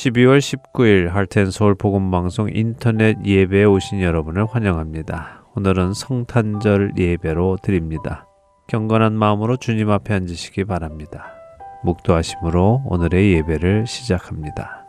12월 19일 할텐 서울 복음 방송 인터넷 예배에 오신 여러분을 환영합니다. 오늘은 성탄절 예배로 드립니다. 경건한 마음으로 주님 앞에 앉으시기 바랍니다. 묵도하심으로 오늘의 예배를 시작합니다.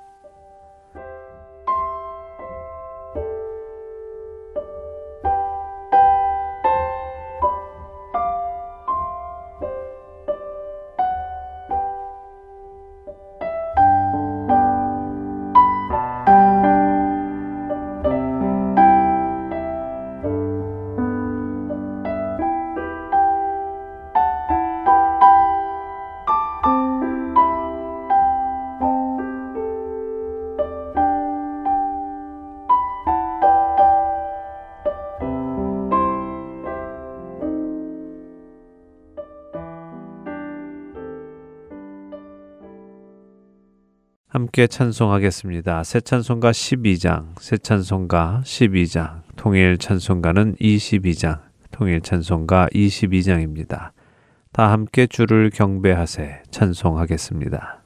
함께 찬송하겠습니다. 새 찬송가 12장, 새 찬송가 12장, 통일 찬송가는 22장, 통일 찬송가 22장입니다. 다 함께 주를 경배하세 찬송하겠습니다.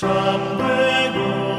참되고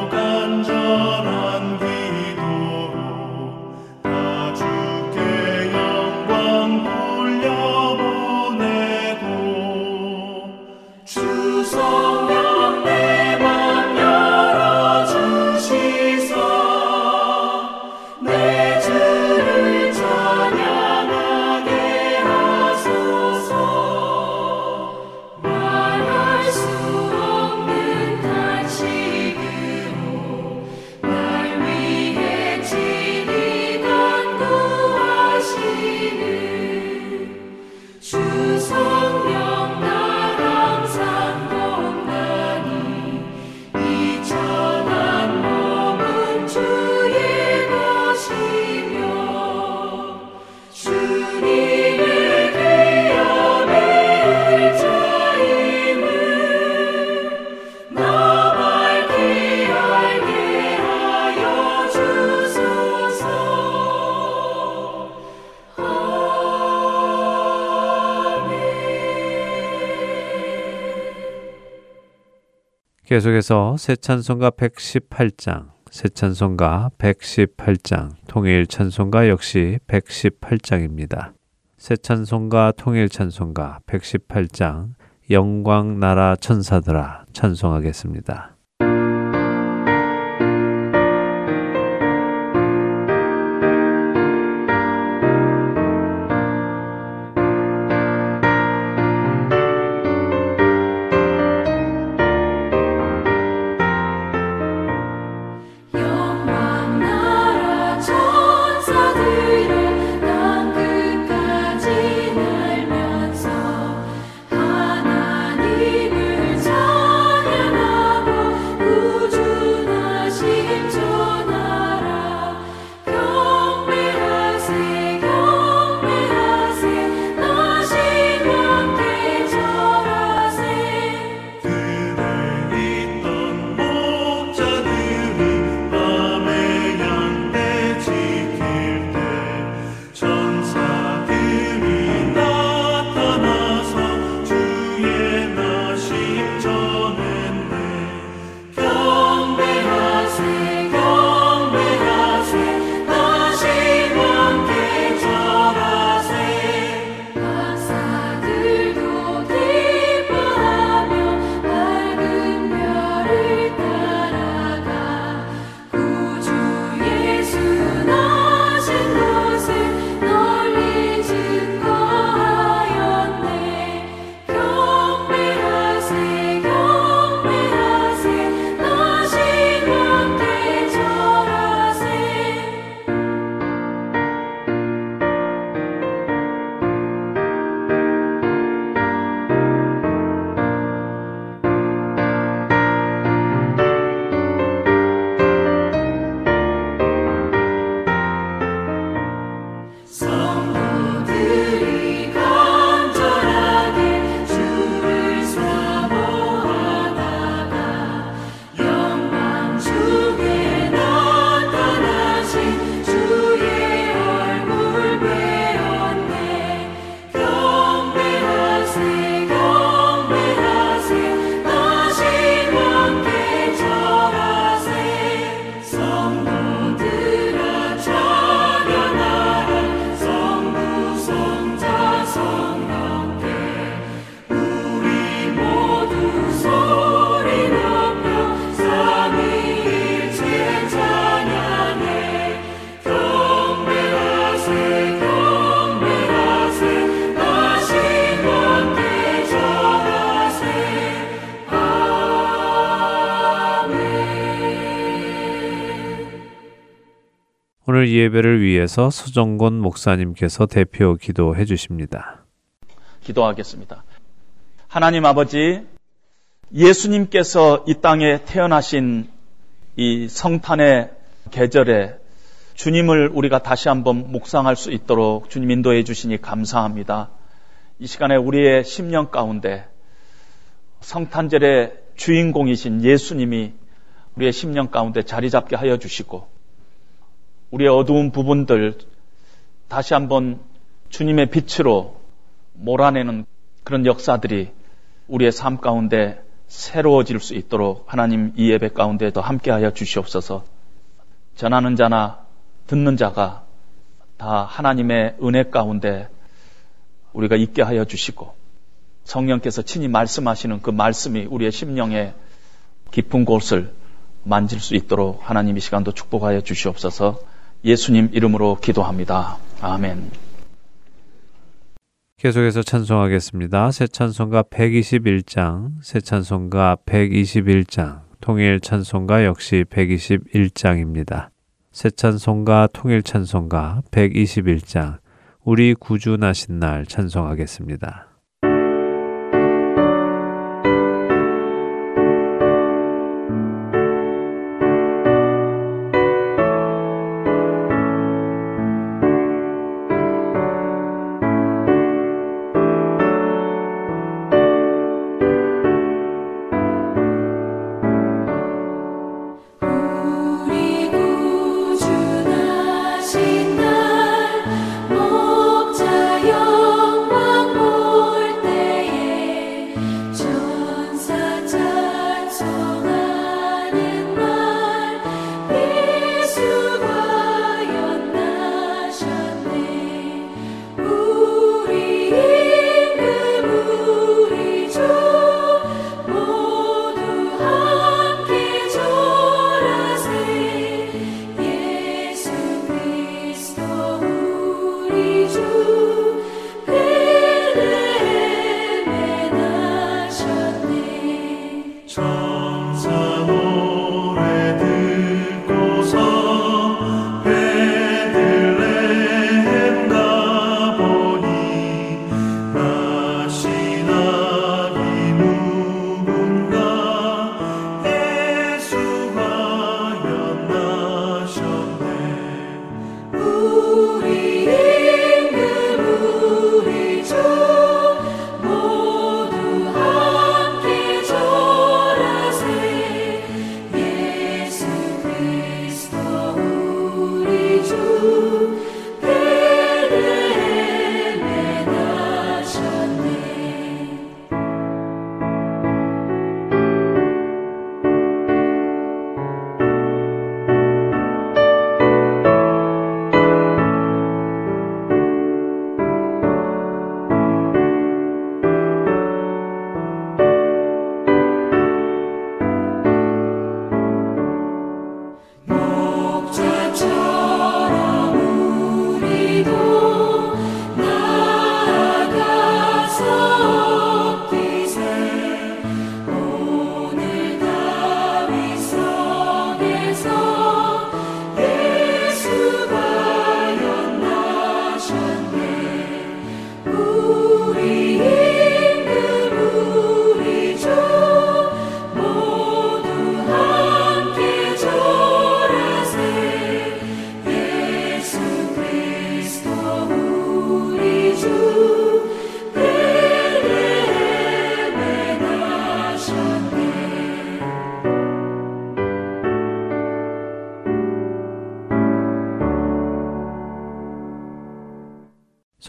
계속해서 새 찬송가 118장, 새 찬송가 118장, 통일 찬송가 역시 118장입니다. 새 찬송가, 통일 찬송가 118장, 영광 나라 천사들아 찬송하겠습니다. 예배를 위해서 서정곤 목사님께서 대표 기도해 주십니다. 기도하겠습니다. 하나님 아버지, 예수님께서 이 땅에 태어나신 이 성탄의 계절에 주님을 우리가 다시 한번 묵상할 수 있도록 주님 인도해 주시니 감사합니다. 이 시간에 우리의 심령 가운데 성탄절의 주인공이신 예수님이 우리의 심령 가운데 자리 잡게 하여 주시고 우리의 어두운 부분들 다시 한번 주님의 빛으로 몰아내는 그런 역사들이 우리의 삶 가운데 새로워질 수 있도록 하나님 이 예배 가운데 더 함께하여 주시옵소서. 전하는 자나 듣는 자가 다 하나님의 은혜 가운데 우리가 있게 하여 주시고 성령께서 친히 말씀하시는 그 말씀이 우리의 심령의 깊은 곳을 만질 수 있도록 하나님 이 시간도 축복하여 주시옵소서 예수님 이름으로 기도합니다. 아멘. 계속해서 찬송하겠습니다. 새 찬송가 121장, 새 찬송가 121장, 통일 찬송가 역시 121장입니다. 새 찬송가, 통일 찬송가 121장, 우리 구주 나신 날 찬송하겠습니다.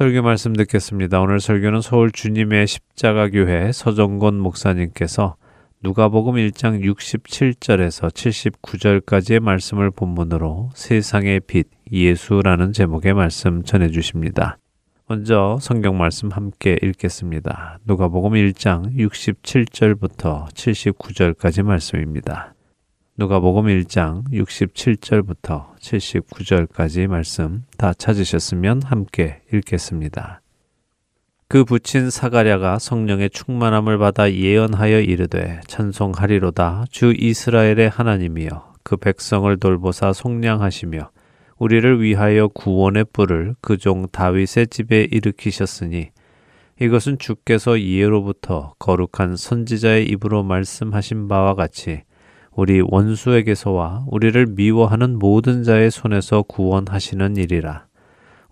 설교 말씀 듣겠습니다. 오늘 설교는 서울 주님의 십자가 교회 서정곤 목사님께서 누가복음 1장 67절에서 79절까지의 말씀을 본문으로 세상의 빛 예수라는 제목의 말씀 전해 주십니다. 먼저 성경 말씀 함께 읽겠습니다. 누가복음 1장 67절부터 79절까지 말씀입니다. 누가복음 1장 67절부터 79절까지 말씀 다 찾으셨으면 함께 읽겠습니다. 그 붙인 사가랴가 성령의 충만함을 받아 예언하여 이르되 찬송하리로다 주 이스라엘의 하나님이여 그 백성을 돌보사 속량하시며 우리를 위하여 구원의 뿔을 그 종 다윗의 집에 일으키셨으니 이것은 주께서 이해로부터 거룩한 선지자의 입으로 말씀하신 바와 같이 우리 원수에게서와 우리를 미워하는 모든 자의 손에서 구원하시는 일이라.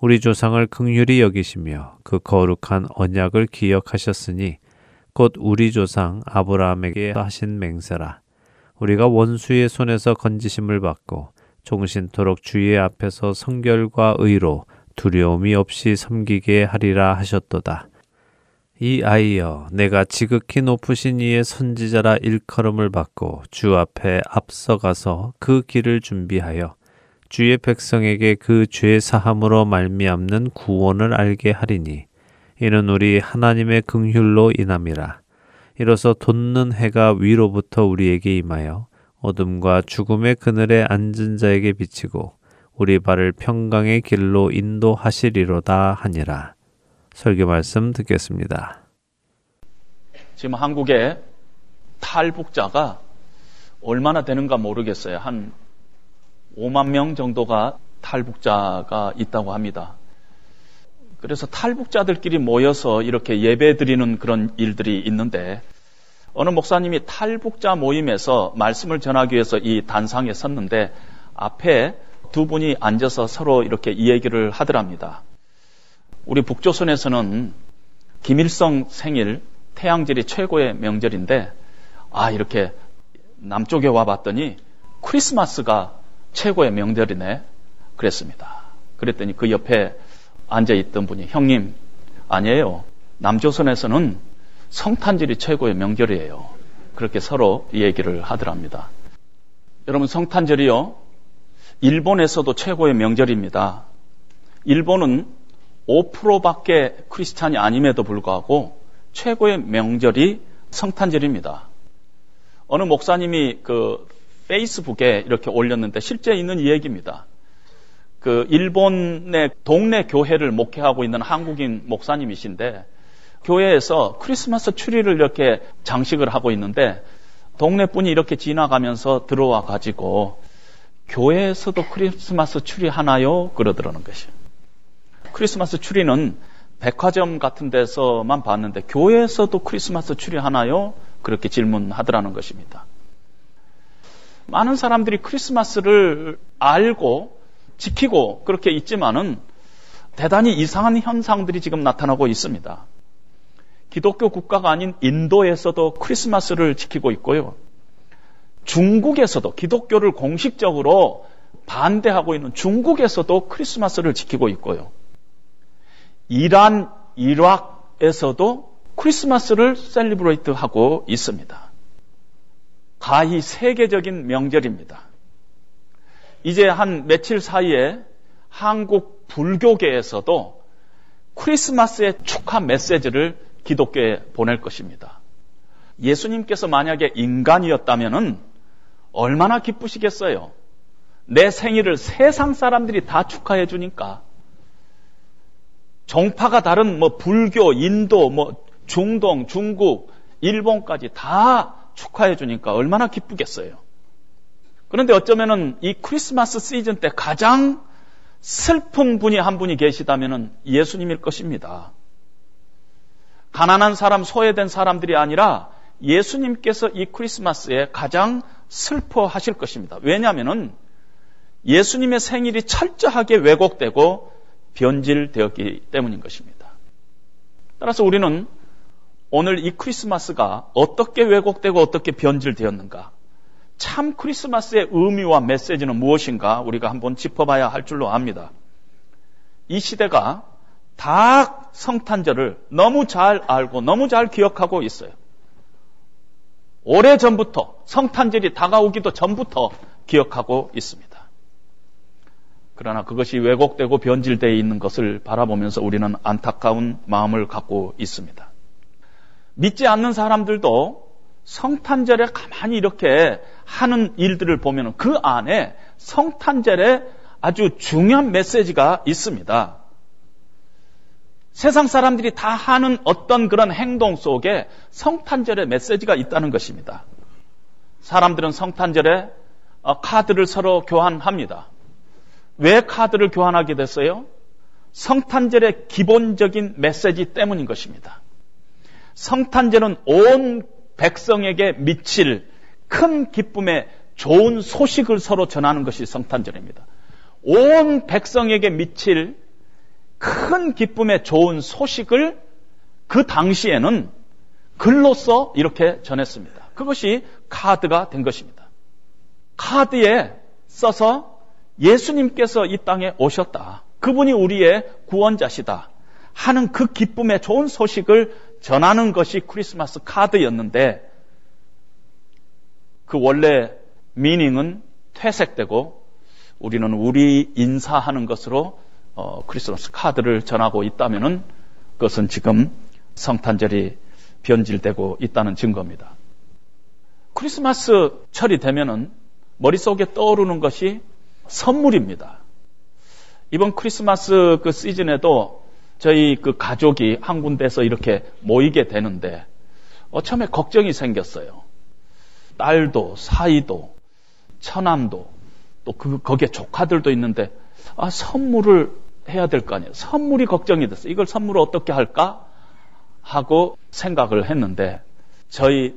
우리 조상을 극률히 여기시며 그 거룩한 언약을 기억하셨으니 곧 우리 조상 아브라함에게 하신 맹세라. 우리가 원수의 손에서 건지심을 받고 종신토록 주의 앞에서 성결과 의로 두려움이 없이 섬기게 하리라 하셨도다. 이 아이여 내가 지극히 높으신 이의 선지자라 일컬음을 받고 주 앞에 앞서가서 그 길을 준비하여 주의 백성에게 그 죄 사함으로 말미암는 구원을 알게 하리니 이는 우리 하나님의 긍휼로 인함이라 이로써 돋는 해가 위로부터 우리에게 임하여 어둠과 죽음의 그늘에 앉은 자에게 비치고 우리 발을 평강의 길로 인도하시리로다 하니라. 설교 말씀 듣겠습니다. 지금 한국에 탈북자가 얼마나 되는가 모르겠어요. 한 5만 명 정도가 탈북자가 있다고 합니다. 그래서 탈북자들끼리 모여서 이렇게 예배 드리는 그런 일들이 있는데 어느 목사님이 탈북자 모임에서 말씀을 전하기 위해서 이 단상에 섰는데 앞에 두 분이 앉아서 서로 이렇게 이 얘기를 하더랍니다. 우리 북조선에서는 김일성 생일 태양절이 최고의 명절인데 아 이렇게 남쪽에 와봤더니 크리스마스가 최고의 명절이네 그랬습니다. 그랬더니 그 옆에 앉아 있던 분이 형님 아니에요. 남조선에서는 성탄절이 최고의 명절이에요. 그렇게 서로 얘기를 하더랍니다. 여러분 성탄절이요. 일본에서도 최고의 명절입니다. 일본은 5%밖에 크리스찬이 아님에도 불구하고 최고의 명절이 성탄절입니다. 어느 목사님이 그 페이스북에 이렇게 올렸는데 실제 있는 이야기입니다. 그 일본의 동네 교회를 목회하고 있는 한국인 목사님이신데 교회에서 크리스마스 추리를 이렇게 장식을 하고 있는데 동네 분이 이렇게 지나가면서 들어와 가지고 교회에서도 크리스마스 추리 하나요? 그러더라는 것이요. 크리스마스 추리는 백화점 같은 데서만 봤는데 교회에서도 크리스마스 추리 하나요? 그렇게 질문하더라는 것입니다. 많은 사람들이 크리스마스를 알고 지키고 그렇게 있지만은 대단히 이상한 현상들이 지금 나타나고 있습니다. 기독교 국가가 아닌 인도에서도 크리스마스를 지키고 있고요. 중국에서도 기독교를 공식적으로 반대하고 있는 중국에서도 크리스마스를 지키고 있고요. 이란, 이락에서도 크리스마스를 celebrate 하고 있습니다. 가히 세계적인 명절입니다. 이제 한 며칠 사이에 한국 불교계에서도 크리스마스의 축하 메시지를 기독교에 보낼 것입니다. 예수님께서 만약에 인간이었다면 얼마나 기쁘시겠어요? 내 생일을 세상 사람들이 다 축하해 주니까. 정파가 다른 뭐 불교, 인도, 뭐 중동, 중국, 일본까지 다 축하해 주니까 얼마나 기쁘겠어요. 그런데 어쩌면은 이 크리스마스 시즌 때 가장 슬픈 분이 한 분이 계시다면 예수님일 것입니다. 가난한 사람, 소외된 사람들이 아니라 예수님께서 이 크리스마스에 가장 슬퍼하실 것입니다. 왜냐하면 예수님의 생일이 철저하게 왜곡되고 변질되었기 때문인 것입니다. 따라서 우리는 오늘 이 크리스마스가 어떻게 왜곡되고 어떻게 변질되었는가? 참 크리스마스의 의미와 메시지는 무엇인가 우리가 한번 짚어봐야 할 줄로 압니다. 이 시대가 다 성탄절을 너무 잘 알고 너무 잘 기억하고 있어요. 오래 전부터 성탄절이 다가오기도 전부터 기억하고 있습니다. 그러나 그것이 왜곡되고 변질되어 있는 것을 바라보면서 우리는 안타까운 마음을 갖고 있습니다. 믿지 않는 사람들도 성탄절에 가만히 이렇게 하는 일들을 보면 그 안에 성탄절에 아주 중요한 메시지가 있습니다. 세상 사람들이 다 하는 어떤 그런 행동 속에 성탄절의 메시지가 있다는 것입니다. 사람들은 성탄절에 어, 카드를 서로 교환합니다. 왜 카드를 교환하게 됐어요? 성탄절의 기본적인 메시지 때문인 것입니다. 성탄절은 온 백성에게 미칠 큰 기쁨의 좋은 소식을 서로 전하는 것이 성탄절입니다. 온 백성에게 미칠 큰 기쁨의 좋은 소식을 그 당시에는 글로써 이렇게 전했습니다. 그것이 카드가 된 것입니다. 카드에 써서 예수님께서 이 땅에 오셨다. 그분이 우리의 구원자시다. 하는 그 기쁨의 좋은 소식을 전하는 것이 크리스마스 카드였는데 그 원래 미닝은 퇴색되고 우리는 우리 인사하는 것으로 어, 크리스마스 카드를 전하고 있다면은 그것은 지금 성탄절이 변질되고 있다는 증거입니다. 크리스마스 철이 되면은 머릿속에 떠오르는 것이 선물입니다. 이번 크리스마스 그 시즌에도 저희 그 가족이 한 군데서 이렇게 모이게 되는데 어, 처음에 걱정이 생겼어요. 딸도 사이도 처남도 또 그 거기에 조카들도 있는데 아 선물을 해야 될 거 아니에요. 선물이 걱정이 됐어요. 이걸 선물을 어떻게 할까 하고 생각을 했는데 저희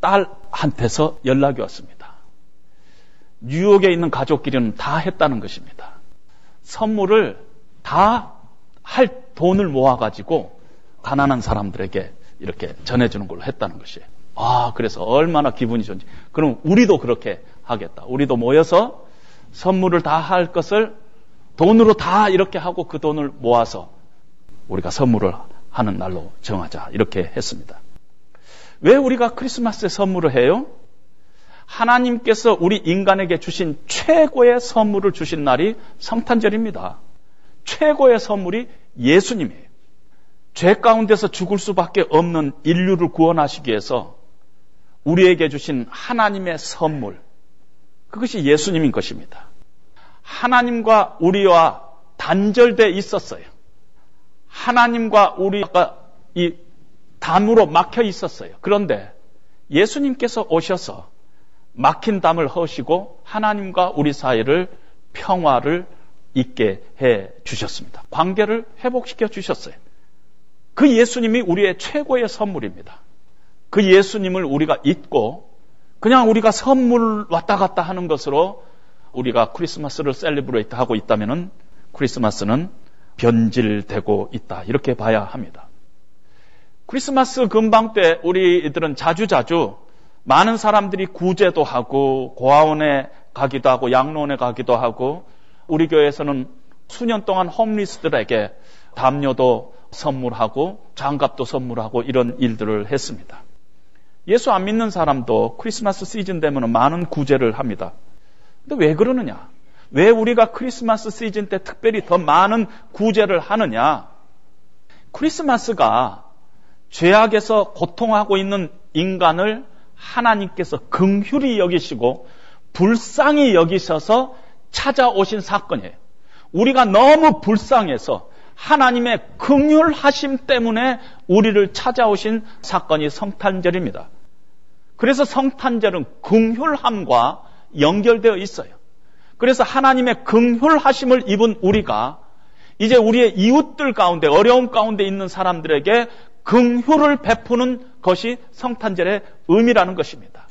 딸한테서 연락이 왔습니다. 뉴욕에 있는 가족끼리는 다 했다는 것입니다. 선물을 다 할 돈을 모아가지고 가난한 사람들에게 이렇게 전해주는 걸로 했다는 것이에요. 아, 그래서 얼마나 기분이 좋은지. 그럼 우리도 그렇게 하겠다. 우리도 모여서 선물을 다 할 것을 돈으로 다 이렇게 하고 그 돈을 모아서 우리가 선물을 하는 날로 정하자. 이렇게 했습니다. 왜 우리가 크리스마스에 선물을 해요? 하나님께서 우리 인간에게 주신 최고의 선물을 주신 날이 성탄절입니다. 최고의 선물이 예수님이에요. 죄 가운데서 죽을 수밖에 없는 인류를 구원하시기 위해서 우리에게 주신 하나님의 선물, 그것이 예수님인 것입니다. 하나님과 우리와 단절돼 있었어요. 하나님과 우리가 이 담으로 막혀 있었어요. 그런데 예수님께서 오셔서 막힌 담을 허시고 하나님과 우리 사이를 평화를 있게 해 주셨습니다. 관계를 회복시켜 주셨어요. 그 예수님이 우리의 최고의 선물입니다. 그 예수님을 우리가 잊고 그냥 우리가 선물 왔다 갔다 하는 것으로 우리가 크리스마스를 celebrate 하고 있다면 크리스마스는 변질되고 있다. 이렇게 봐야 합니다. 크리스마스 근방 때 우리들은 자주자주 많은 사람들이 구제도 하고 고아원에 가기도 하고 양로원에 가기도 하고 우리 교회에서는 수년 동안 홈리스들에게 담요도 선물하고 장갑도 선물하고 이런 일들을 했습니다. 예수 안 믿는 사람도 크리스마스 시즌 되면 많은 구제를 합니다. 근데 왜 그러느냐? 왜 우리가 크리스마스 시즌 때 특별히 더 많은 구제를 하느냐? 크리스마스가 죄악에서 고통하고 있는 인간을 하나님께서 긍휼히 여기시고 불쌍히 여기셔서 찾아오신 사건이에요. 우리가 너무 불쌍해서 하나님의 긍휼하심 때문에 우리를 찾아오신 사건이 성탄절입니다. 그래서 성탄절은 긍휼함과 연결되어 있어요. 그래서 하나님의 긍휼하심을 입은 우리가 이제 우리의 이웃들 가운데 어려움 가운데 있는 사람들에게 긍휼을 베푸는 것이 성탄절의 의미라는 것입니다.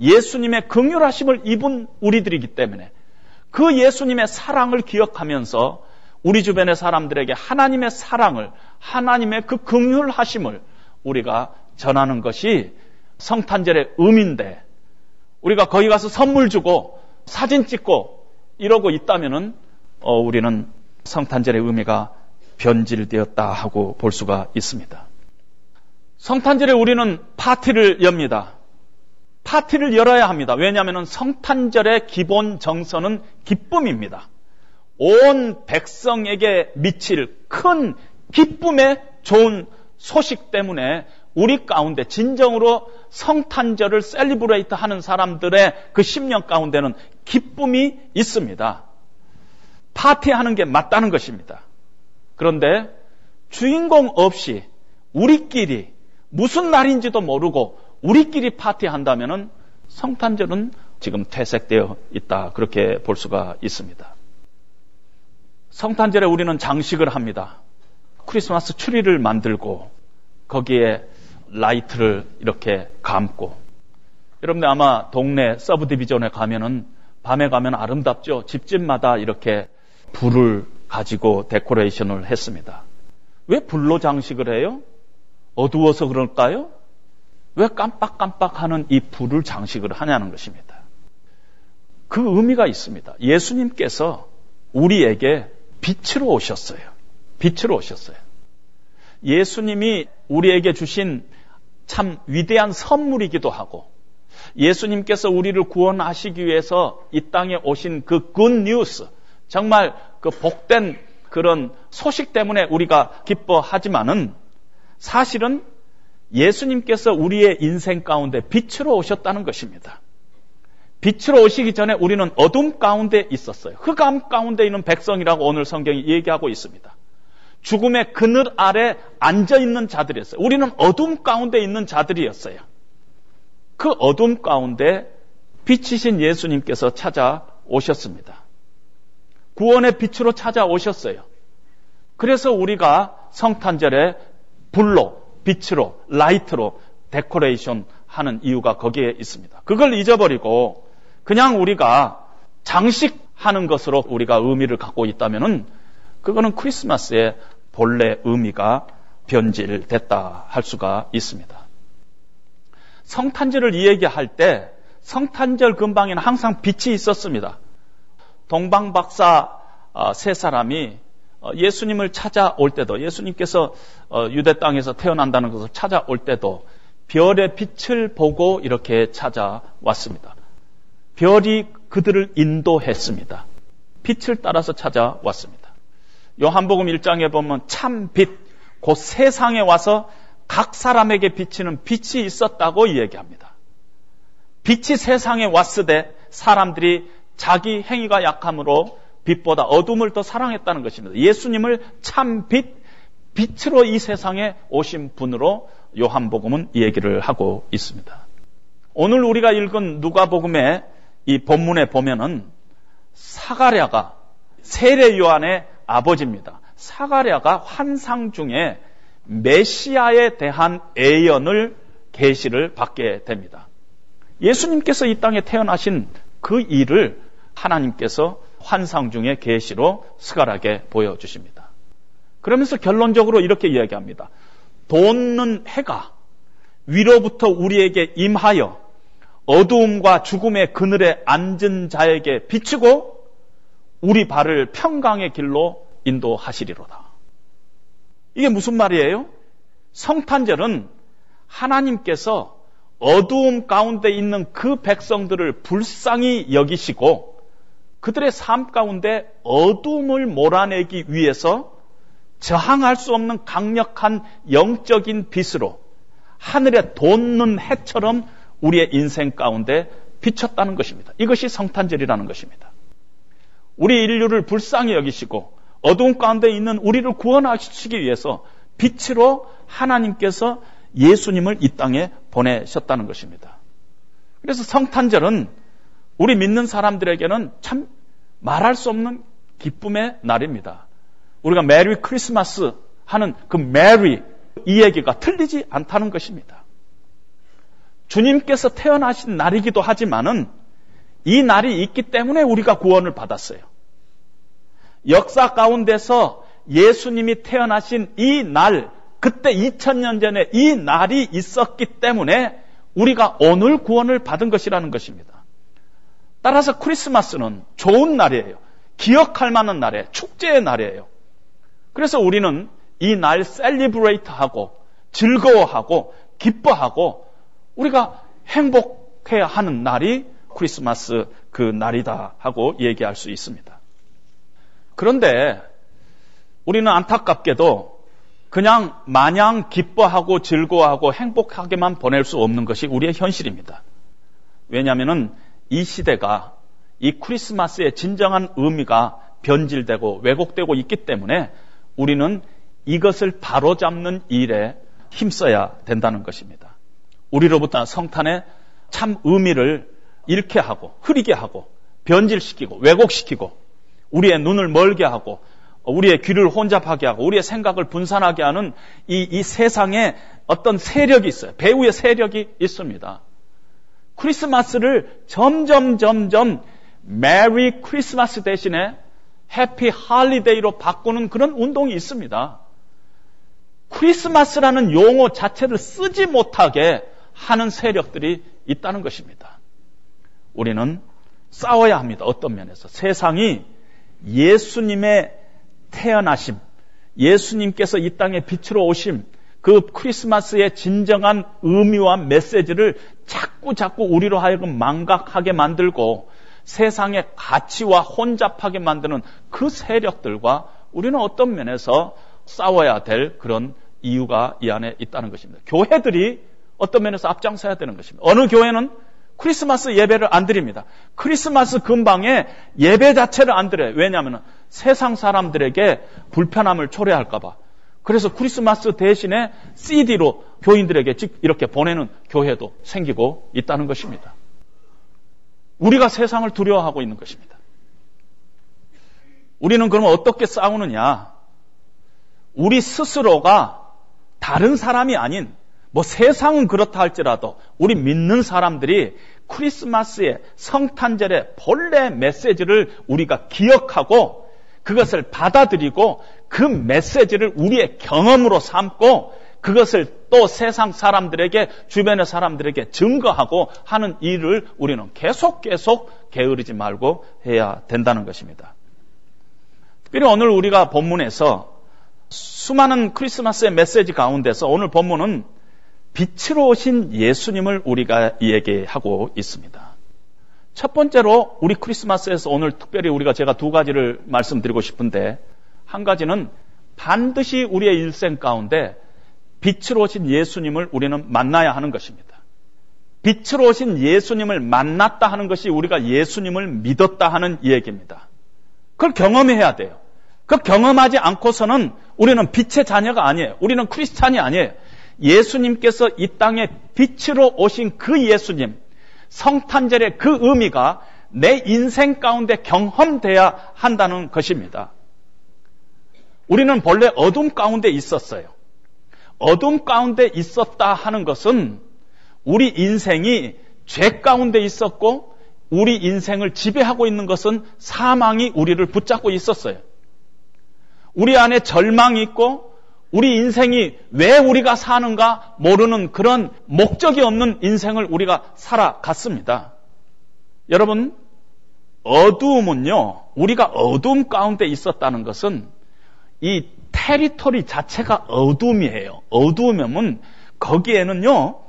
예수님의 긍휼하심을 입은 우리들이기 때문에 그 예수님의 사랑을 기억하면서 우리 주변의 사람들에게 하나님의 사랑을 하나님의 그 긍휼하심을 우리가 전하는 것이 성탄절의 의미인데 우리가 거기 가서 선물 주고 사진 찍고 이러고 있다면은 어, 우리는 성탄절의 의미가 변질되었다 하고 볼 수가 있습니다. 성탄절에 우리는 파티를 엽니다. 파티를 열어야 합니다. 왜냐하면 성탄절의 기본 정서는 기쁨입니다. 온 백성에게 미칠 큰 기쁨의 좋은 소식 때문에 우리 가운데 진정으로 성탄절을 celebrate 하는 사람들의 그 심령 가운데는 기쁨이 있습니다. 파티하는 게 맞다는 것입니다. 그런데 주인공 없이 우리끼리 무슨 날인지도 모르고 우리끼리 파티한다면 성탄절은 지금 퇴색되어 있다. 그렇게 볼 수가 있습니다. 성탄절에 우리는 장식을 합니다. 크리스마스 트리를 만들고 거기에 라이트를 이렇게 감고 여러분들 아마 동네 subdivision에 가면은 밤에 가면 아름답죠. 집집마다 이렇게 불을 가지고 데코레이션을 했습니다. 왜 불로 장식을 해요? 어두워서 그럴까요? 왜 깜빡깜빡하는 이 불을 장식을 하냐는 것입니다. 그 의미가 있습니다. 예수님께서 우리에게 빛으로 오셨어요. 빛으로 오셨어요. 예수님이 우리에게 주신 참 위대한 선물이기도 하고 예수님께서 우리를 구원하시기 위해서 이 땅에 오신 그 굿뉴스 정말 그 복된 그런 소식 때문에 우리가 기뻐하지만은 사실은 예수님께서 우리의 인생 가운데 빛으로 오셨다는 것입니다. 빛으로 오시기 전에 우리는 어둠 가운데 있었어요. 흑암 가운데 있는 백성이라고 오늘 성경이 얘기하고 있습니다. 죽음의 그늘 아래 앉아 있는 자들이었어요. 우리는 어둠 가운데 있는 자들이었어요. 그 어둠 가운데 빛이신 예수님께서 찾아오셨습니다. 구원의 빛으로 찾아오셨어요. 그래서 우리가 성탄절에 불로, 빛으로, 라이트로 데코레이션 하는 이유가 거기에 있습니다. 그걸 잊어버리고 그냥 우리가 장식하는 것으로 우리가 의미를 갖고 있다면은 그거는 크리스마스의 본래 의미가 변질됐다 할 수가 있습니다. 성탄절을 이야기할 때 성탄절 근방에는 항상 빛이 있었습니다. 동방박사 어, 세 사람이 어, 예수님을 찾아올 때도 예수님께서 어, 유대 땅에서 태어난다는 것을 찾아올 때도 별의 빛을 보고 이렇게 찾아왔습니다. 별이 그들을 인도했습니다. 빛을 따라서 찾아왔습니다. 요한복음 1장에 보면 참 빛, 곧 세상에 와서 각 사람에게 비치는 빛이 있었다고 이야기합니다. 빛이 세상에 왔을 때 사람들이 자기 행위가 약함으로 빛보다 어둠을 더 사랑했다는 것입니다. 예수님을 참 빛, 빛으로 이 세상에 오신 분으로 요한복음은 얘기를 하고 있습니다. 오늘 우리가 읽은 누가복음의 이 본문에 보면은 사가랴가 세례 요한의 아버지입니다. 사가랴가 환상 중에 메시아에 대한 애연을 계시를 받게 됩니다. 예수님께서 이 땅에 태어나신 그 일을 하나님께서 환상 중에 계시로 스가하게 보여주십니다. 그러면서 결론적으로 이렇게 이야기합니다. 돋는 해가 위로부터 우리에게 임하여 어두움과 죽음의 그늘에 앉은 자에게 비추고 우리 발을 평강의 길로 인도하시리로다. 이게 무슨 말이에요? 성탄절은 하나님께서 어두움 가운데 있는 그 백성들을 불쌍히 여기시고 그들의 삶 가운데 어둠을 몰아내기 위해서 저항할 수 없는 강력한 영적인 빛으로 하늘에 돋는 해처럼 우리의 인생 가운데 비쳤다는 것입니다. 이것이 성탄절이라는 것입니다. 우리 인류를 불쌍히 여기시고 어두운 가운데 있는 우리를 구원하시기 위해서 빛으로 하나님께서 예수님을 이 땅에 보내셨다는 것입니다. 그래서 성탄절은 우리 믿는 사람들에게는 참 말할 수 없는 기쁨의 날입니다. 우리가 Merry Christmas 하는 그 Merry 이 얘기가 틀리지 않다는 것입니다. 주님께서 태어나신 날이기도 하지만은 이 날이 있기 때문에 우리가 구원을 받았어요. 역사 가운데서 예수님이 태어나신 이 날, 그때 2000년 전에 이 날이 있었기 때문에 우리가 오늘 구원을 받은 것이라는 것입니다. 따라서 크리스마스는 좋은 날이에요. 기억할 만한 날이에요. 축제의 날이에요. 그래서 우리는 이 날 celebrate 하고 즐거워하고 기뻐하고 우리가 행복해야 하는 날이 크리스마스 그 날이다 하고 얘기할 수 있습니다. 그런데 우리는 안타깝게도 그냥 마냥 기뻐하고 즐거워하고 행복하게만 보낼 수 없는 것이 우리의 현실입니다. 왜냐하면 이 시대가 이 크리스마스의 진정한 의미가 변질되고 왜곡되고 있기 때문에 우리는 이것을 바로잡는 일에 힘써야 된다는 것입니다. 우리로부터 성탄의 참 의미를 잃게 하고 흐리게 하고 변질시키고 왜곡시키고 우리의 눈을 멀게 하고 우리의 귀를 혼잡하게 하고 우리의 생각을 분산하게 하는 이, 이 세상에 어떤 세력이 있어요. 배후의 세력이 있습니다. 크리스마스를 점점 점점 Merry Christmas 대신에 Happy Holiday로 바꾸는 그런 운동이 있습니다. 크리스마스라는 용어 자체를 쓰지 못하게 하는 세력들이 있다는 것입니다. 우리는 싸워야 합니다. 어떤 면에서. 세상이 예수님의 태어나심, 예수님께서 이 땅에 빛으로 오심, 그 크리스마스의 진정한 의미와 메시지를 자꾸 자꾸 우리로 하여금 망각하게 만들고 세상의 가치와 혼잡하게 만드는 그 세력들과 우리는 어떤 면에서 싸워야 될 그런 이유가 이 안에 있다는 것입니다. 교회들이 어떤 면에서 앞장서야 되는 것입니다. 어느 교회는 크리스마스 예배를 안 드립니다. 크리스마스 근방에 예배 자체를 안 드려요. 왜냐하면 세상 사람들에게 불편함을 초래할까봐. 그래서 크리스마스 대신에 CD로 교인들에게 즉 이렇게 보내는 교회도 생기고 있다는 것입니다. 우리가 세상을 두려워하고 있는 것입니다. 우리는 그러면 어떻게 싸우느냐? 우리 스스로가 다른 사람이 아닌 뭐 세상은 그렇다 할지라도 우리 믿는 사람들이 크리스마스의 성탄절의 본래 메시지를 우리가 기억하고 그것을 받아들이고 그 메시지를 우리의 경험으로 삼고 그것을 또 세상 사람들에게 주변의 사람들에게 증거하고 하는 일을 우리는 계속 계속 게으르지 말고 해야 된다는 것입니다. 특별히 오늘 우리가 본문에서 수많은 크리스마스의 메시지 가운데서 오늘 본문은 빛으로 오신 예수님을 우리가 얘기하고 있습니다. 첫 번째로 우리 크리스마스에서 오늘 특별히 우리가 제가 두 가지를 말씀드리고 싶은데 한 가지는 반드시 우리의 일생 가운데 빛으로 오신 예수님을 우리는 만나야 하는 것입니다. 빛으로 오신 예수님을 만났다 하는 것이 우리가 예수님을 믿었다 하는 얘기입니다. 그걸 경험해야 돼요. 그 경험하지 않고서는 우리는 빛의 자녀가 아니에요. 우리는 크리스찬이 아니에요. 예수님께서 이 땅에 빛으로 오신 그 예수님, 성탄절의 그 의미가 내 인생 가운데 경험돼야 한다는 것입니다. 우리는 본래 어둠 가운데 있었어요. 어둠 가운데 있었다 하는 것은 우리 인생이 죄 가운데 있었고 우리 인생을 지배하고 있는 것은 사망이 우리를 붙잡고 있었어요. 우리 안에 절망이 있고 우리 인생이 왜 우리가 사는가 모르는 그런 목적이 없는 인생을 우리가 살아갔습니다. 여러분, 어두움은요, 우리가 어두움 가운데 있었다는 것은 이 테리토리 자체가 어둠이에요. 어두우면 거기에는요,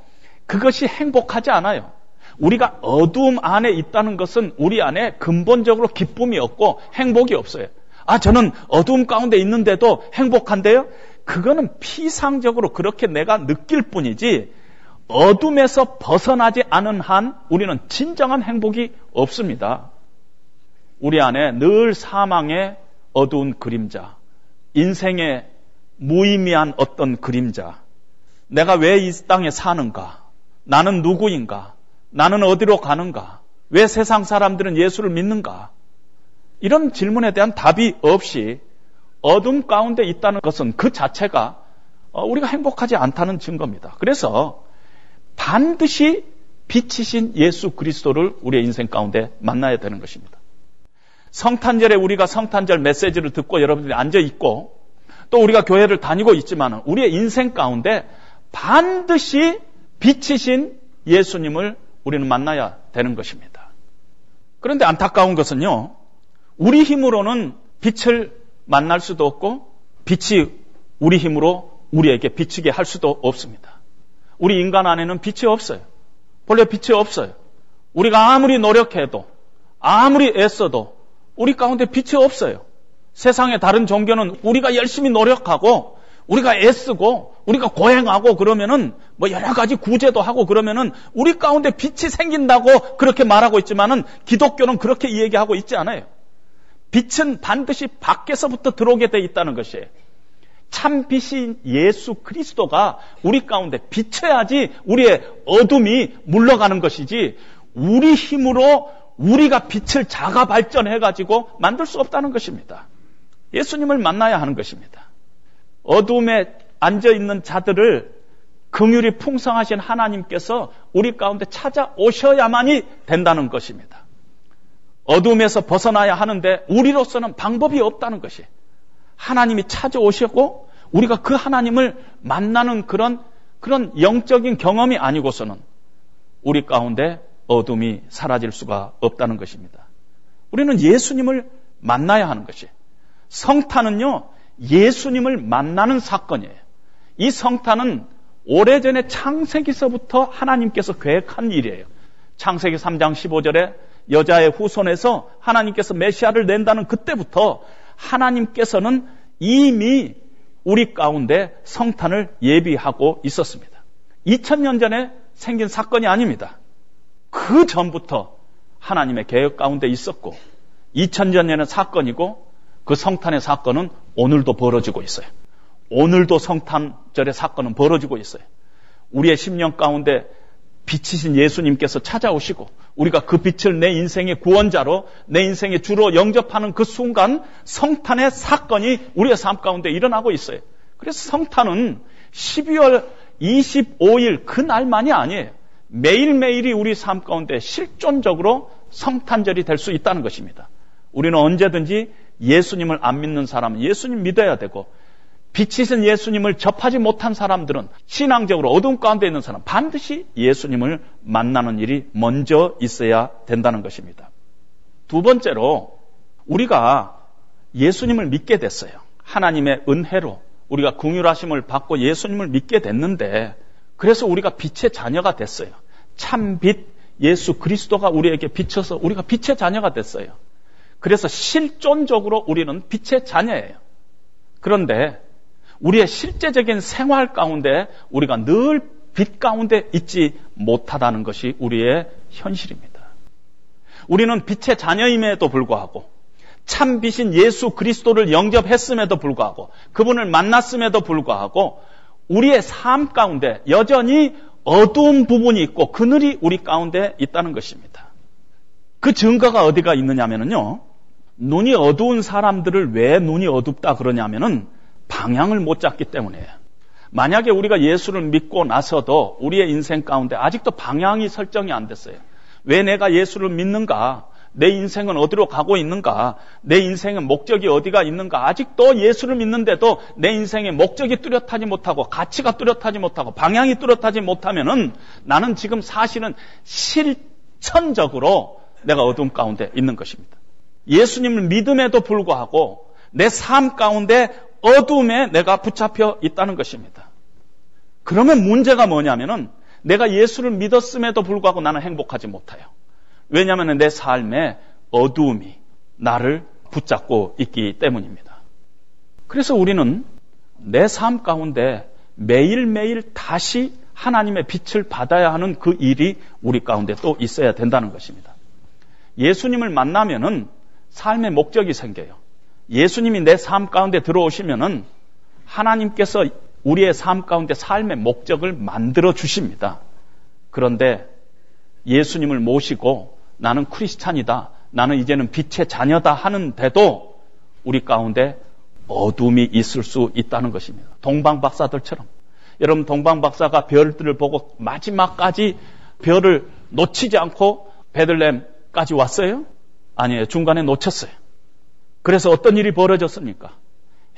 그것이 행복하지 않아요. 우리가 어두움 안에 있다는 것은 우리 안에 근본적으로 기쁨이 없고 행복이 없어요. 아, 저는 어두움 가운데 있는데도 행복한데요? 그거는 피상적으로 그렇게 내가 느낄 뿐이지 어둠에서 벗어나지 않은 한 우리는 진정한 행복이 없습니다. 우리 안에 늘 사망의 어두운 그림자, 인생의 무의미한 어떤 그림자, 내가 왜 이 땅에 사는가? 나는 누구인가? 나는 어디로 가는가? 왜 세상 사람들은 예수를 믿는가? 이런 질문에 대한 답이 없이 어둠 가운데 있다는 것은 그 자체가 어, 우리가 행복하지 않다는 증거입니다. 그래서 반드시 빛이신 예수 그리스도를 우리의 인생 가운데 만나야 되는 것입니다. 성탄절에 우리가 성탄절 메시지를 듣고 여러분들이 앉아 있고 또 우리가 교회를 다니고 있지만 우리의 인생 가운데 반드시 빛이신 예수님을 우리는 만나야 되는 것입니다. 그런데 안타까운 것은요, 우리 힘으로는 빛을 만날 수도 없고 빛이 우리 힘으로 우리에게 비치게 할 수도 없습니다. 우리 인간 안에는 빛이 없어요. 본래 빛이 없어요. 우리가 아무리 노력해도 아무리 애써도 우리 가운데 빛이 없어요. 세상의 다른 종교는 우리가 열심히 노력하고 우리가 애쓰고 우리가 고행하고 그러면은 뭐 여러 가지 구제도 하고 그러면은 우리 가운데 빛이 생긴다고 그렇게 말하고 있지만은 기독교는 그렇게 얘기하고 있지 않아요. 빛은 반드시 밖에서부터 들어오게 돼 있다는 것이에요. 참 빛인 예수 그리스도가 우리 가운데 비쳐야지 우리의 어둠이 물러가는 것이지 우리 힘으로 우리가 빛을 자가 발전해 가지고 만들 수 없다는 것입니다. 예수님을 만나야 하는 것입니다. 어둠에 앉아 있는 자들을 긍휼이 풍성하신 하나님께서 우리 가운데 찾아오셔야만이 된다는 것입니다. 어둠에서 벗어나야 하는데 우리로서는 방법이 없다는 것이 하나님이 찾아오셨고 우리가 그 하나님을 만나는 그런 그런 영적인 경험이 아니고서는 우리 가운데 어둠이 사라질 수가 없다는 것입니다. 우리는 예수님을 만나야 하는 것이 성탄은요 예수님을 만나는 사건이에요. 이 성탄은 오래전에 창세기서부터 하나님께서 계획한 일이에요. 창세기 3장 15절에 여자의 후손에서 하나님께서 메시아를 낸다는 그때부터 하나님께서는 이미 우리 가운데 성탄을 예비하고 있었습니다. 2000년 전에 생긴 사건이 아닙니다. 그 전부터 하나님의 계획 가운데 있었고 2000년 전에는 사건이고 그 성탄의 사건은 오늘도 벌어지고 있어요. 오늘도 성탄절의 사건은 벌어지고 있어요. 우리의 심령 가운데 빛이신 예수님께서 찾아오시고 우리가 그 빛을 내 인생의 구원자로 내 인생의 주로 영접하는 그 순간 성탄의 사건이 우리의 삶 가운데 일어나고 있어요. 그래서 성탄은 12월 25일 그 날만이 아니에요. 매일매일이 우리 삶 가운데 실존적으로 성탄절이 될 수 있다는 것입니다. 우리는 언제든지 예수님을 안 믿는 사람은 예수님 믿어야 되고 빛이신 예수님을 접하지 못한 사람들은 신앙적으로 어둠 가운데 있는 사람 반드시 예수님을 만나는 일이 먼저 있어야 된다는 것입니다. 두 번째로 우리가 예수님을 믿게 됐어요. 하나님의 은혜로 우리가 궁휼하심을 받고 예수님을 믿게 됐는데 그래서 우리가 빛의 자녀가 됐어요. 참빛 예수 그리스도가 우리에게 비쳐서 우리가 빛의 자녀가 됐어요. 그래서 실존적으로 우리는 빛의 자녀예요. 그런데 우리의 실제적인 생활 가운데 우리가 늘 빛 가운데 있지 못하다는 것이 우리의 현실입니다. 우리는 빛의 자녀임에도 불구하고 참 빛인 예수 그리스도를 영접했음에도 불구하고 그분을 만났음에도 불구하고 우리의 삶 가운데 여전히 어두운 부분이 있고 그늘이 우리 가운데 있다는 것입니다. 그 증거가 어디가 있느냐면요. 눈이 어두운 사람들을 왜 눈이 어둡다 그러냐면은 방향을 못 잡기 때문이에요. 만약에 우리가 예수를 믿고 나서도 우리의 인생 가운데 아직도 방향이 설정이 안 됐어요. 왜 내가 예수를 믿는가? 내 인생은 어디로 가고 있는가? 내 인생의 목적이 어디가 있는가? 아직도 예수를 믿는데도 내 인생의 목적이 뚜렷하지 못하고 가치가 뚜렷하지 못하고 방향이 뚜렷하지 못하면은 나는 지금 사실은 실천적으로 내가 어둠 가운데 있는 것입니다. 예수님을 믿음에도 불구하고 내 삶 가운데 어둠에 내가 붙잡혀 있다는 것입니다. 그러면 문제가 뭐냐면은 내가 예수를 믿었음에도 불구하고 나는 행복하지 못해요. 왜냐하면 내 삶에 어두움이 나를 붙잡고 있기 때문입니다. 그래서 우리는 내 삶 가운데 매일매일 다시 하나님의 빛을 받아야 하는 그 일이 우리 가운데 또 있어야 된다는 것입니다. 예수님을 만나면은 삶의 목적이 생겨요. 예수님이 내 삶 가운데 들어오시면은 하나님께서 우리의 삶 가운데 삶의 목적을 만들어 주십니다. 그런데 예수님을 모시고 나는 크리스찬이다. 나는 이제는 빛의 자녀다 하는데도 우리 가운데 어둠이 있을 수 있다는 것입니다. 동방 박사들처럼. 여러분 동방 박사가 별들을 보고 마지막까지 별을 놓치지 않고 베들렘까지 왔어요? 아니에요. 중간에 놓쳤어요. 그래서 어떤 일이 벌어졌습니까?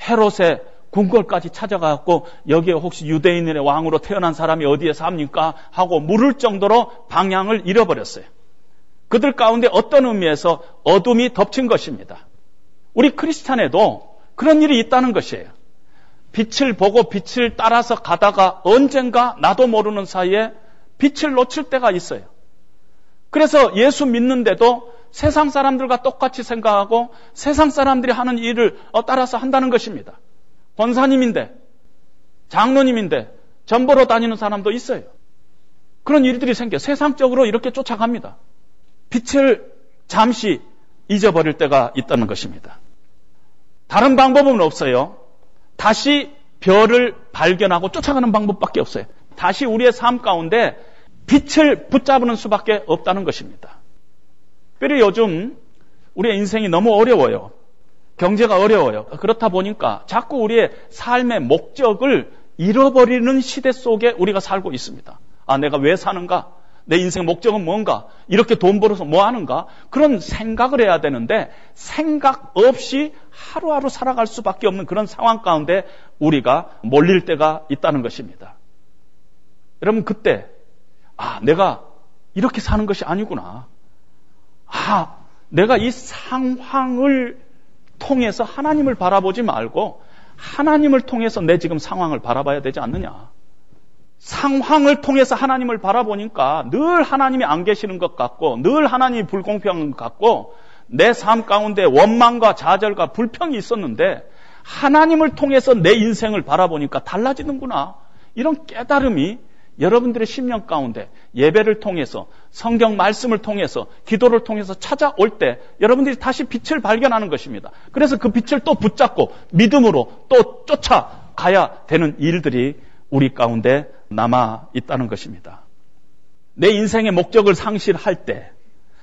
헤롯의 궁궐까지 찾아가고 여기에 혹시 유대인의 왕으로 태어난 사람이 어디에 삽니까? 하고 물을 정도로 방향을 잃어버렸어요. 그들 가운데 어떤 의미에서 어둠이 덮친 것입니다. 우리 크리스찬에도 그런 일이 있다는 것이에요. 빛을 보고 빛을 따라서 가다가 언젠가 나도 모르는 사이에 빛을 놓칠 때가 있어요. 그래서 예수 믿는데도 세상 사람들과 똑같이 생각하고 세상 사람들이 하는 일을 어, 따라서 한다는 것입니다. 권사님인데, 장로님인데, 전보로 다니는 사람도 있어요. 그런 일들이 생겨 세상적으로 이렇게 쫓아갑니다. 빛을 잠시 잊어버릴 때가 있다는 것입니다. 다른 방법은 없어요. 다시 별을 발견하고 쫓아가는 방법밖에 없어요. 다시 우리의 삶 가운데 빛을 붙잡는 수밖에 없다는 것입니다. 특별히 요즘 우리의 인생이 너무 어려워요. 경제가 어려워요. 그렇다 보니까 자꾸 우리의 삶의 목적을 잃어버리는 시대 속에 우리가 살고 있습니다. 아, 내가 왜 사는가? 내 인생 목적은 뭔가? 이렇게 돈 벌어서 뭐 하는가? 그런 생각을 해야 되는데 생각 없이 하루하루 살아갈 수밖에 없는 그런 상황 가운데 우리가 몰릴 때가 있다는 것입니다. 여러분 그때 아, 내가 이렇게 사는 것이 아니구나. 아, 내가 이 상황을 통해서 하나님을 바라보지 말고 하나님을 통해서 내 지금 상황을 바라봐야 되지 않느냐. 상황을 통해서 하나님을 바라보니까 늘 하나님이 안 계시는 것 같고 늘 하나님이 불공평한 것 같고 내 삶 가운데 원망과 좌절과 불평이 있었는데 하나님을 통해서 내 인생을 바라보니까 달라지는구나. 이런 깨달음이 여러분들의 심령 가운데 예배를 통해서 성경 말씀을 통해서 기도를 통해서 찾아올 때 여러분들이 다시 빛을 발견하는 것입니다. 그래서 그 빛을 또 붙잡고 믿음으로 또 쫓아가야 되는 일들이 우리 가운데 남아 있다는 것입니다. 내 인생의 목적을 상실할 때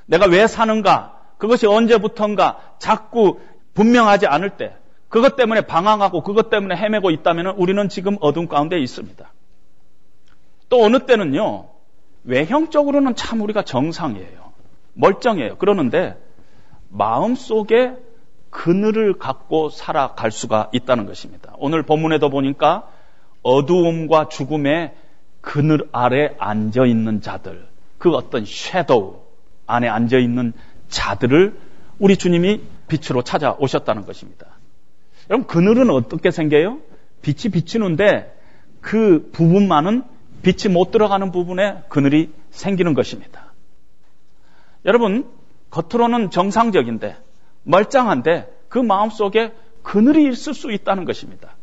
내가 왜 사는가 그것이 언제부턴가 자꾸 분명하지 않을 때 그것 때문에 방황하고 그것 때문에 헤매고 있다면 우리는 지금 어둠 가운데 있습니다. 또 어느 때는요, 외형적으로는 참 우리가 정상이에요. 멀쩡해요. 그러는데 마음 속에 그늘을 갖고 살아갈 수가 있다는 것입니다. 오늘 본문에도 보니까 어두움과 죽음의 그늘 아래 앉아 있는 자들, 그 어떤 섀도우 안에 앉아 있는 자들을 우리 주님이 빛으로 찾아오셨다는 것입니다. 여러분, 그늘은 어떻게 생겨요? 빛이 비치는데 그 부분만은 빛이 못 들어가는 부분에 그늘이 생기는 것입니다. 여러분, 겉으로는 정상적인데, 멀쩡한데, 그 마음 속에 그늘이 있을 수 있다는 것입니다.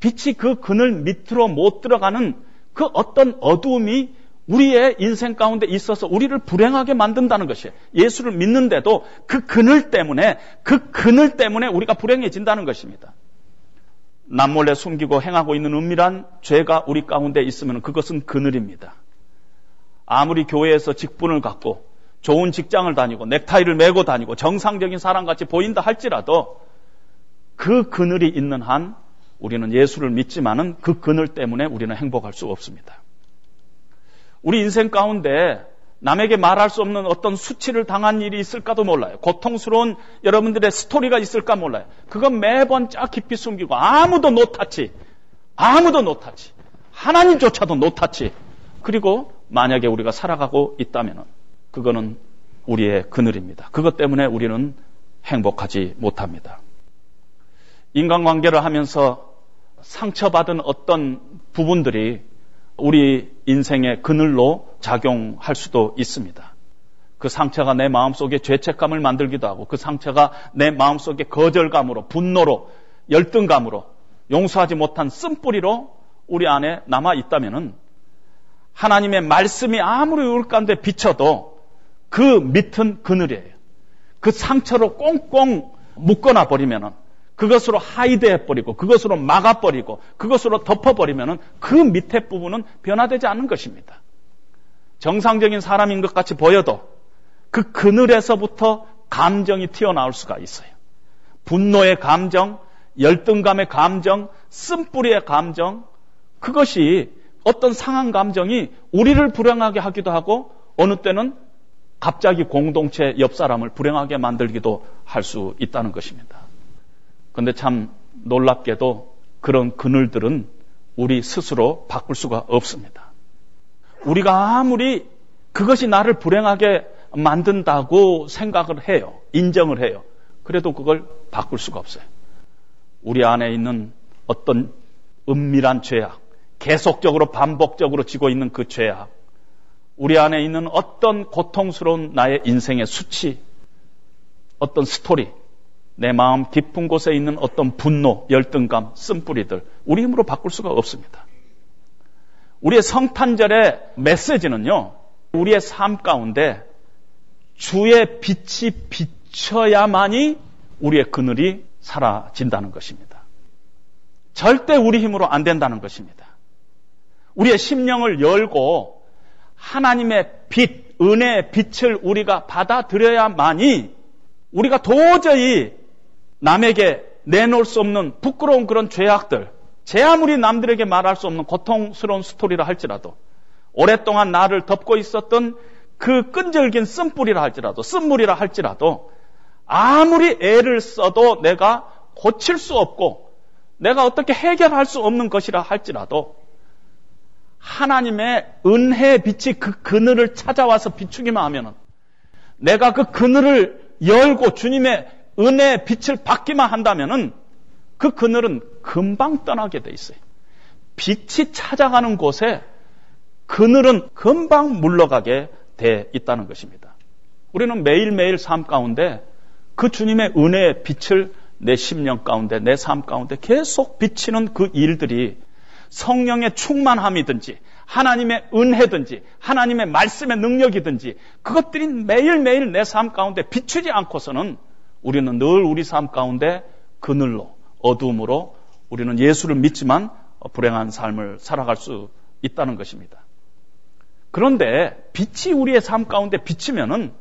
빛이 그 그늘 밑으로 못 들어가는 그 어떤 어두움이 우리의 인생 가운데 있어서 우리를 불행하게 만든다는 것이에요. 예수를 믿는데도 그 그늘 때문에, 그 그늘 때문에 우리가 불행해진다는 것입니다. 남몰래 숨기고 행하고 있는 은밀한 죄가 우리 가운데 있으면 그것은 그늘입니다. 아무리 교회에서 직분을 갖고 좋은 직장을 다니고 넥타이를 메고 다니고 정상적인 사람같이 보인다 할지라도 그 그늘이 있는 한 우리는 예수를 믿지만은 그 그늘 때문에 우리는 행복할 수 없습니다. 우리 인생 가운데 남에게 말할 수 없는 어떤 수치를 당한 일이 있을까도 몰라요. 고통스러운 여러분들의 스토리가 있을까 몰라요. 그건 매번 쫙 깊이 숨기고 아무도 no touch, 아무도 no touch, 하나님조차도 no touch. 그리고 만약에 우리가 살아가고 있다면 그거는 우리의 그늘입니다. 그것 때문에 우리는 행복하지 못합니다. 인간관계를 하면서 상처받은 어떤 부분들이 우리 인생의 그늘로 작용할 수도 있습니다. 그 상처가 내 마음속에 죄책감을 만들기도 하고 그 상처가 내 마음속에 거절감으로 분노로 열등감으로 용서하지 못한 쓴뿌리로 우리 안에 남아 있다면은 하나님의 말씀이 아무리 가운데 비쳐도 그 밑은 그늘이에요. 그 상처로 꽁꽁 묶어놔 버리면은 그것으로 하이드해 버리고 그것으로 막아 버리고 그것으로 덮어 버리면은 그 밑에 부분은 변화되지 않는 것입니다. 정상적인 사람인 것 같이 보여도 그 그늘에서부터 감정이 튀어나올 수가 있어요. 분노의 감정, 열등감의 감정, 쓴뿌리의 감정, 그것이 어떤 상한 감정이 우리를 불행하게 하기도 하고 어느 때는 갑자기 공동체 옆 사람을 불행하게 만들기도 할 수 있다는 것입니다. 그런데 참 놀랍게도 그런 그늘들은 우리 스스로 바꿀 수가 없습니다. 우리가 아무리 그것이 나를 불행하게 만든다고 생각을 해요. 인정을 해요. 그래도 그걸 바꿀 수가 없어요. 우리 안에 있는 어떤 은밀한 죄악, 계속적으로 반복적으로 지고 있는 그 죄악, 우리 안에 있는 어떤 고통스러운 나의 인생의 수치, 어떤 스토리, 내 마음 깊은 곳에 있는 어떤 분노, 열등감, 쓴뿌리들 우리 힘으로 바꿀 수가 없습니다. 우리의 성탄절의 메시지는요. 우리의 삶 가운데 주의 빛이 비쳐야만이 우리의 그늘이 사라진다는 것입니다. 절대 우리 힘으로 안 된다는 것입니다. 우리의 심령을 열고 하나님의 빛, 은혜의 빛을 우리가 받아들여야만이 우리가 도저히 남에게 내놓을 수 없는 부끄러운 그런 죄악들, 제 아무리 남들에게 말할 수 없는 고통스러운 스토리라 할지라도 오랫동안 나를 덮고 있었던 그 끈질긴 쓴뿌리라 할지라도 쓴물이라 할지라도 아무리 애를 써도 내가 고칠 수 없고 내가 어떻게 해결할 수 없는 것이라 할지라도 하나님의 은혜의 빛이 그 그늘을 찾아와서 비추기만 하면은 내가 그 그늘을 열고 주님의 은혜의 빛을 받기만 한다면은 그 그늘은 금방 떠나게 돼 있어요. 빛이 찾아가는 곳에 그늘은 금방 물러가게 돼 있다는 것입니다. 우리는 매일매일 삶 가운데 그 주님의 은혜의 빛을 내 심령 가운데, 내 삶 가운데 계속 비치는 그 일들이 성령의 충만함이든지, 하나님의 은혜든지, 하나님의 말씀의 능력이든지, 그것들이 매일매일 내 삶 가운데 비추지 않고서는 우리는 늘 우리 삶 가운데 그늘로, 어둠으로 우리는 예수를 믿지만 불행한 삶을 살아갈 수 있다는 것입니다. 그런데 빛이 우리의 삶 가운데 비치면은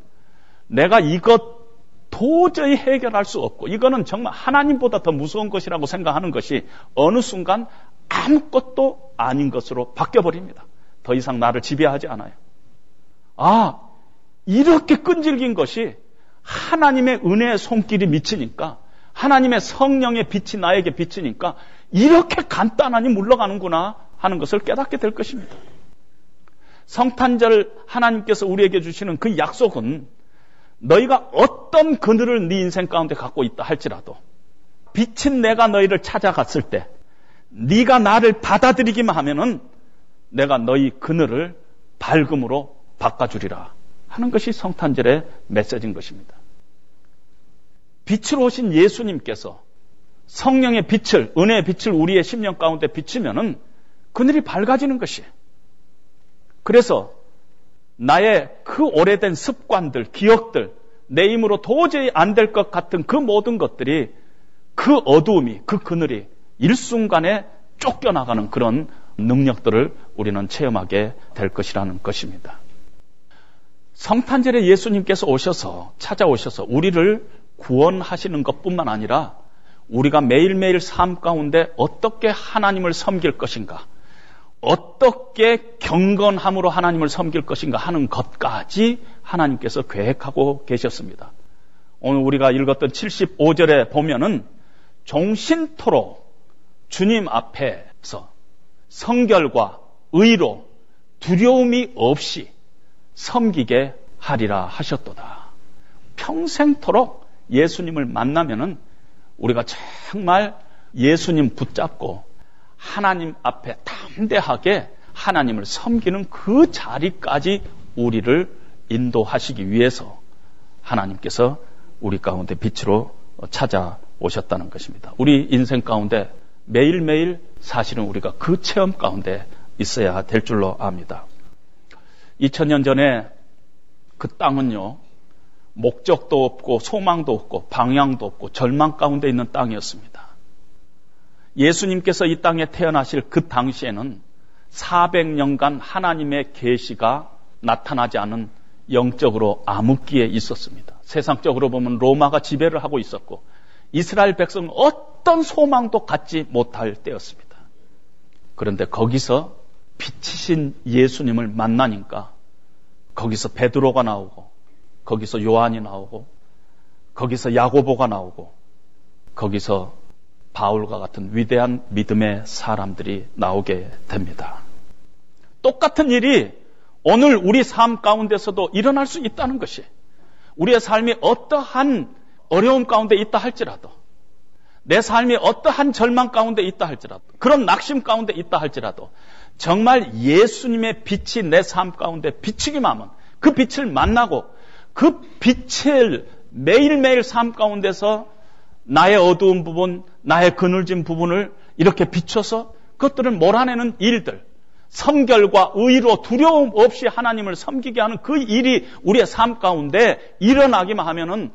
내가 이것 도저히 해결할 수 없고 이거는 정말 하나님보다 더 무서운 것이라고 생각하는 것이 어느 순간 아무것도 아닌 것으로 바뀌어 버립니다. 더 이상 나를 지배하지 않아요. 아, 이렇게 끈질긴 것이 하나님의 은혜의 손길이 미치니까 하나님의 성령의 빛이 나에게 비치니까 이렇게 간단하니 물러가는구나 하는 것을 깨닫게 될 것입니다. 성탄절 하나님께서 우리에게 주시는 그 약속은 너희가 어떤 그늘을 네 인생 가운데 갖고 있다 할지라도 빛인 내가 너희를 찾아갔을 때 네가 나를 받아들이기만 하면은 내가 너희 그늘을 밝음으로 바꿔주리라 하는 것이 성탄절의 메시지인 것입니다. 빛으로 오신 예수님께서 성령의 빛을, 은혜의 빛을 우리의 심령 가운데 비치면은 그늘이 밝아지는 것이에요. 그래서 나의 그 오래된 습관들, 기억들, 내 힘으로 도저히 안 될 것 같은 그 모든 것들이 그 어두움이, 그 그늘이 일순간에 쫓겨나가는 그런 능력들을 우리는 체험하게 될 것이라는 것입니다. 성탄절에 예수님께서 오셔서 찾아오셔서 우리를 구원하시는 것뿐만 아니라 우리가 매일매일 삶 가운데 어떻게 하나님을 섬길 것인가, 어떻게 경건함으로 하나님을 섬길 것인가 하는 것까지 하나님께서 계획하고 계셨습니다. 오늘 우리가 읽었던 75절에 보면은 종신토록 주님 앞에서 성결과 의로 두려움이 없이 섬기게 하리라 하셨도다. 평생토록 예수님을 만나면은 우리가 정말 예수님 붙잡고 하나님 앞에 담대하게 하나님을 섬기는 그 자리까지 우리를 인도하시기 위해서 하나님께서 우리 가운데 빛으로 찾아오셨다는 것입니다. 우리 인생 가운데 매일매일 사실은 우리가 그 체험 가운데 있어야 될 줄로 압니다. 2000년 전에 그 땅은요, 목적도 없고 소망도 없고 방향도 없고 절망 가운데 있는 땅이었습니다. 예수님께서 이 땅에 태어나실 그 당시에는 400년간 하나님의 계시가 나타나지 않은 영적으로 암흑기에 있었습니다. 세상적으로 보면 로마가 지배를 하고 있었고 이스라엘 백성은 어떤 소망도 갖지 못할 때였습니다. 그런데 거기서 빛이신 예수님을 만나니까 거기서 베드로가 나오고 거기서 요한이 나오고 거기서 야고보가 나오고 거기서 바울과 같은 위대한 믿음의 사람들이 나오게 됩니다. 똑같은 일이 오늘 우리 삶 가운데서도 일어날 수 있다는 것이 우리의 삶이 어떠한 어려움 가운데 있다 할지라도 내 삶이 어떠한 절망 가운데 있다 할지라도 그런 낙심 가운데 있다 할지라도 정말 예수님의 빛이 내 삶 가운데 비치기만 하면 그 빛을 만나고 그 빛을 매일매일 삶 가운데서 나의 어두운 부분, 나의 그늘진 부분을 이렇게 비춰서 그것들을 몰아내는 일들, 성결과 의로 두려움 없이 하나님을 섬기게 하는 그 일이 우리의 삶 가운데 일어나기만 하면은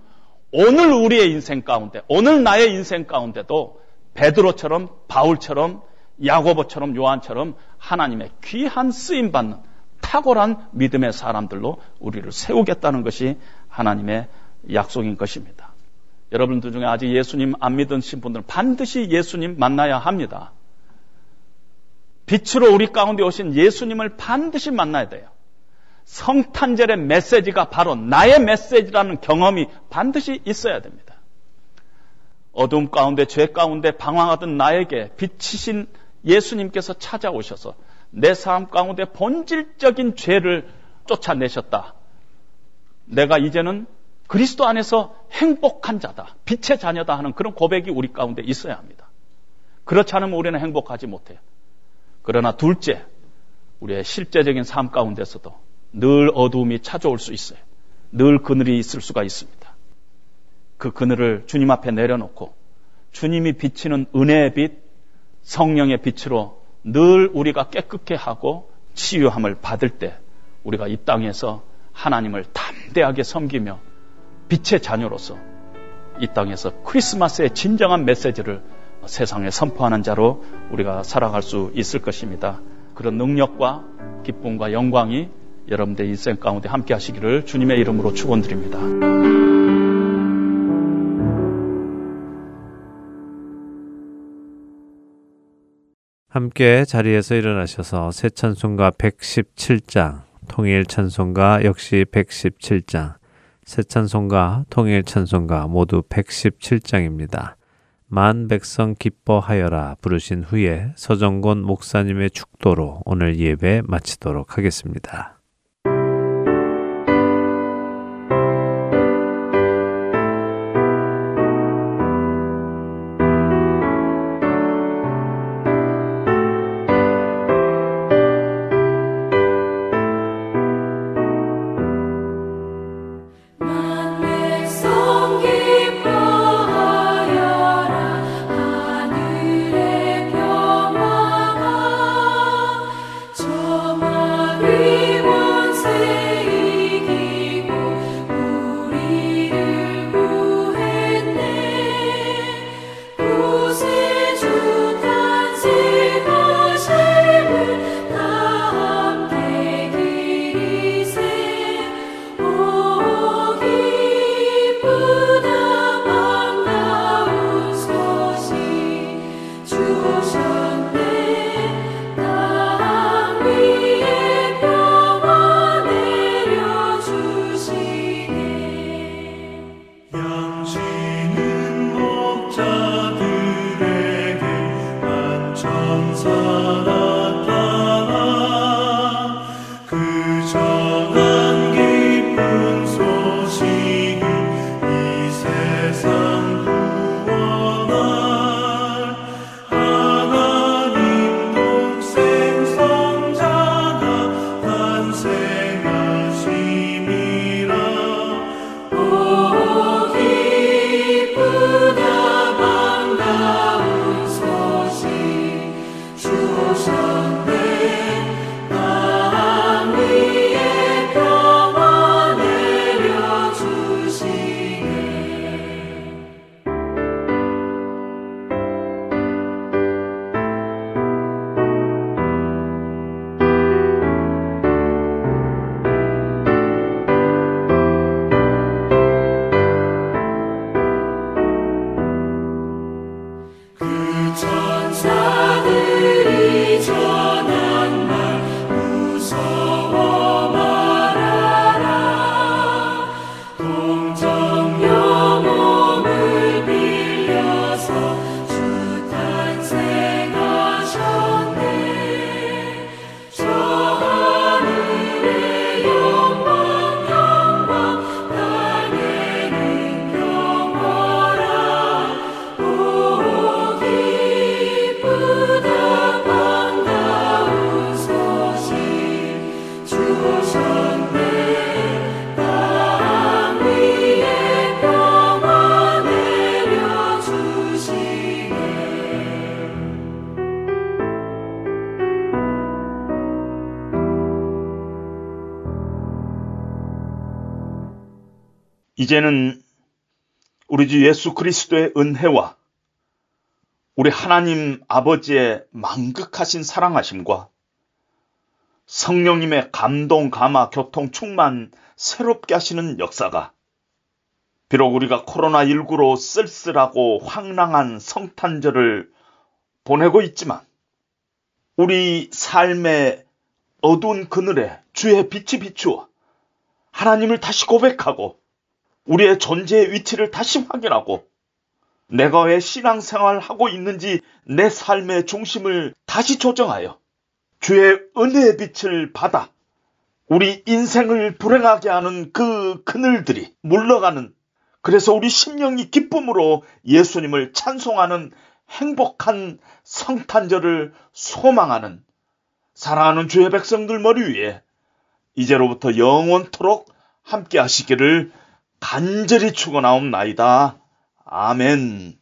오늘 우리의 인생 가운데, 오늘 나의 인생 가운데도 베드로처럼 바울처럼 야고보처럼 요한처럼 하나님의 귀한 쓰임 받는 탁월한 믿음의 사람들로 우리를 세우겠다는 것이 하나님의 약속인 것입니다. 여러분들 중에 아직 예수님 안 믿으신 분들은 반드시 예수님 만나야 합니다. 빛으로 우리 가운데 오신 예수님을 반드시 만나야 돼요. 성탄절의 메시지가 바로 나의 메시지라는 경험이 반드시 있어야 됩니다. 어둠 가운데 죄 가운데 방황하던 나에게 빛이신 예수님께서 찾아오셔서 내 삶 가운데 본질적인 죄를 쫓아내셨다. 내가 이제는 그리스도 안에서 행복한 자다. 빛의 자녀다 하는 그런 고백이 우리 가운데 있어야 합니다. 그렇지 않으면 우리는 행복하지 못해요. 그러나 둘째, 우리의 실제적인 삶 가운데서도 늘 어두움이 찾아올 수 있어요. 늘 그늘이 있을 수가 있습니다. 그 그늘을 주님 앞에 내려놓고 주님이 비치는 은혜의 빛, 성령의 빛으로 늘 우리가 깨끗게 하고 치유함을 받을 때 우리가 이 땅에서 하나님을 담대하게 섬기며 빛의 자녀로서 이 땅에서 크리스마스의 진정한 메시지를 세상에 선포하는 자로 우리가 살아갈 수 있을 것입니다. 그런 능력과 기쁨과 영광이 여러분들 인생 가운데 함께 하시기를 주님의 이름으로 축원드립니다. 함께 자리에서 일어나셔서 새 찬송가 117장, 통일 찬송가 역시 117장, 새 찬송가, 통일 찬송가 모두 117장입니다. 만 백성 기뻐하여라 부르신 후에 서정곤 목사님의 축도로 오늘 예배 마치도록 하겠습니다. 이제는 우리 주 예수 그리스도의 은혜와 우리 하나님 아버지의 망극하신 사랑하심과 성령님의 감동, 감화, 교통, 충만, 새롭게 하시는 역사가 비록 우리가 코로나19로 쓸쓸하고 황랑한 성탄절을 보내고 있지만 우리 삶의 어두운 그늘에 주의 빛이 비추어 하나님을 다시 고백하고 우리의 존재의 위치를 다시 확인하고 내가 왜 신앙생활 하고 있는지 내 삶의 중심을 다시 조정하여 주의 은혜의 빛을 받아 우리 인생을 불행하게 하는 그 그늘들이 물러가는 그래서 우리 심령이 기쁨으로 예수님을 찬송하는 행복한 성탄절을 소망하는 사랑하는 주의 백성들 머리 위에 이제로부터 영원토록 함께 하시기를 간절히 축원하옵나이다. 아멘.